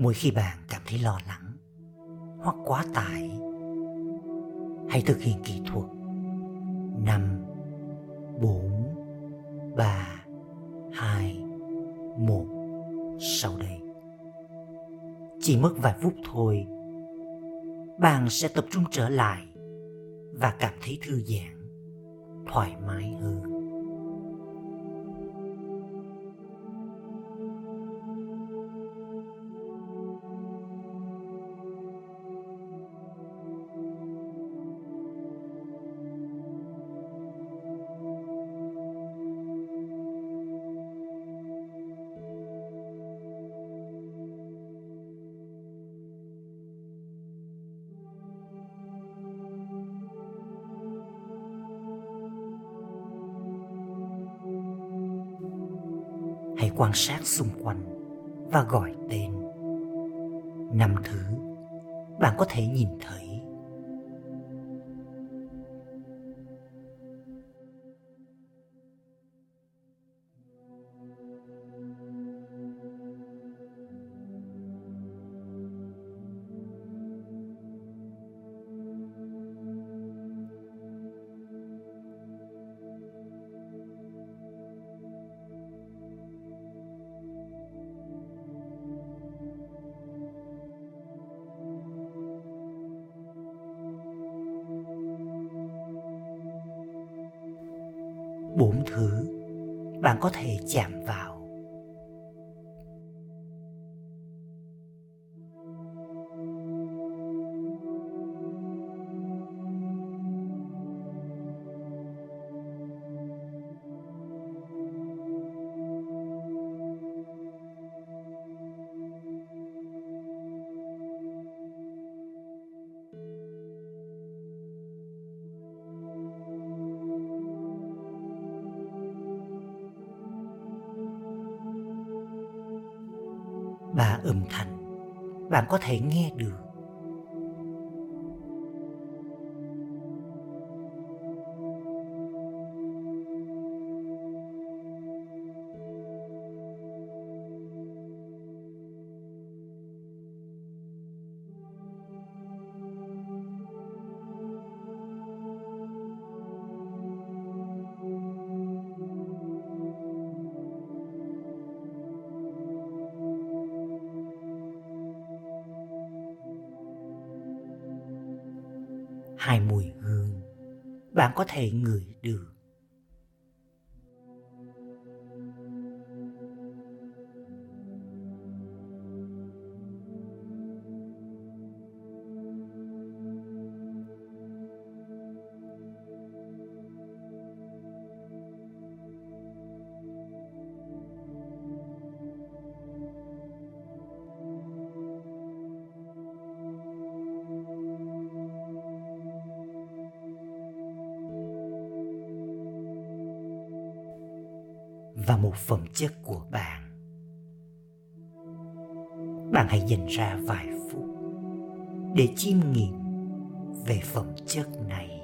mỗi khi bạn cảm thấy lo lắng hoặc quá tải, hãy thực hiện kỹ thuật. Năm, bốn, ba, hai, một, sau đây. Chỉ mất vài phút thôi, bạn sẽ tập trung trở lại và cảm thấy thư giãn, thoải mái hơn. Hãy quan sát xung quanh và gọi tên. Năm thứ, bạn có thể nhìn thấy bốn thứ bạn có thể chạm vào. Và âm thanh. Bạn có thể nghe được hai mùi hương. Bạn có thể ngửi được và một phẩm chất của bạn. Bạn hãy dành ra vài phút để chiêm nghiệm về phẩm chất này.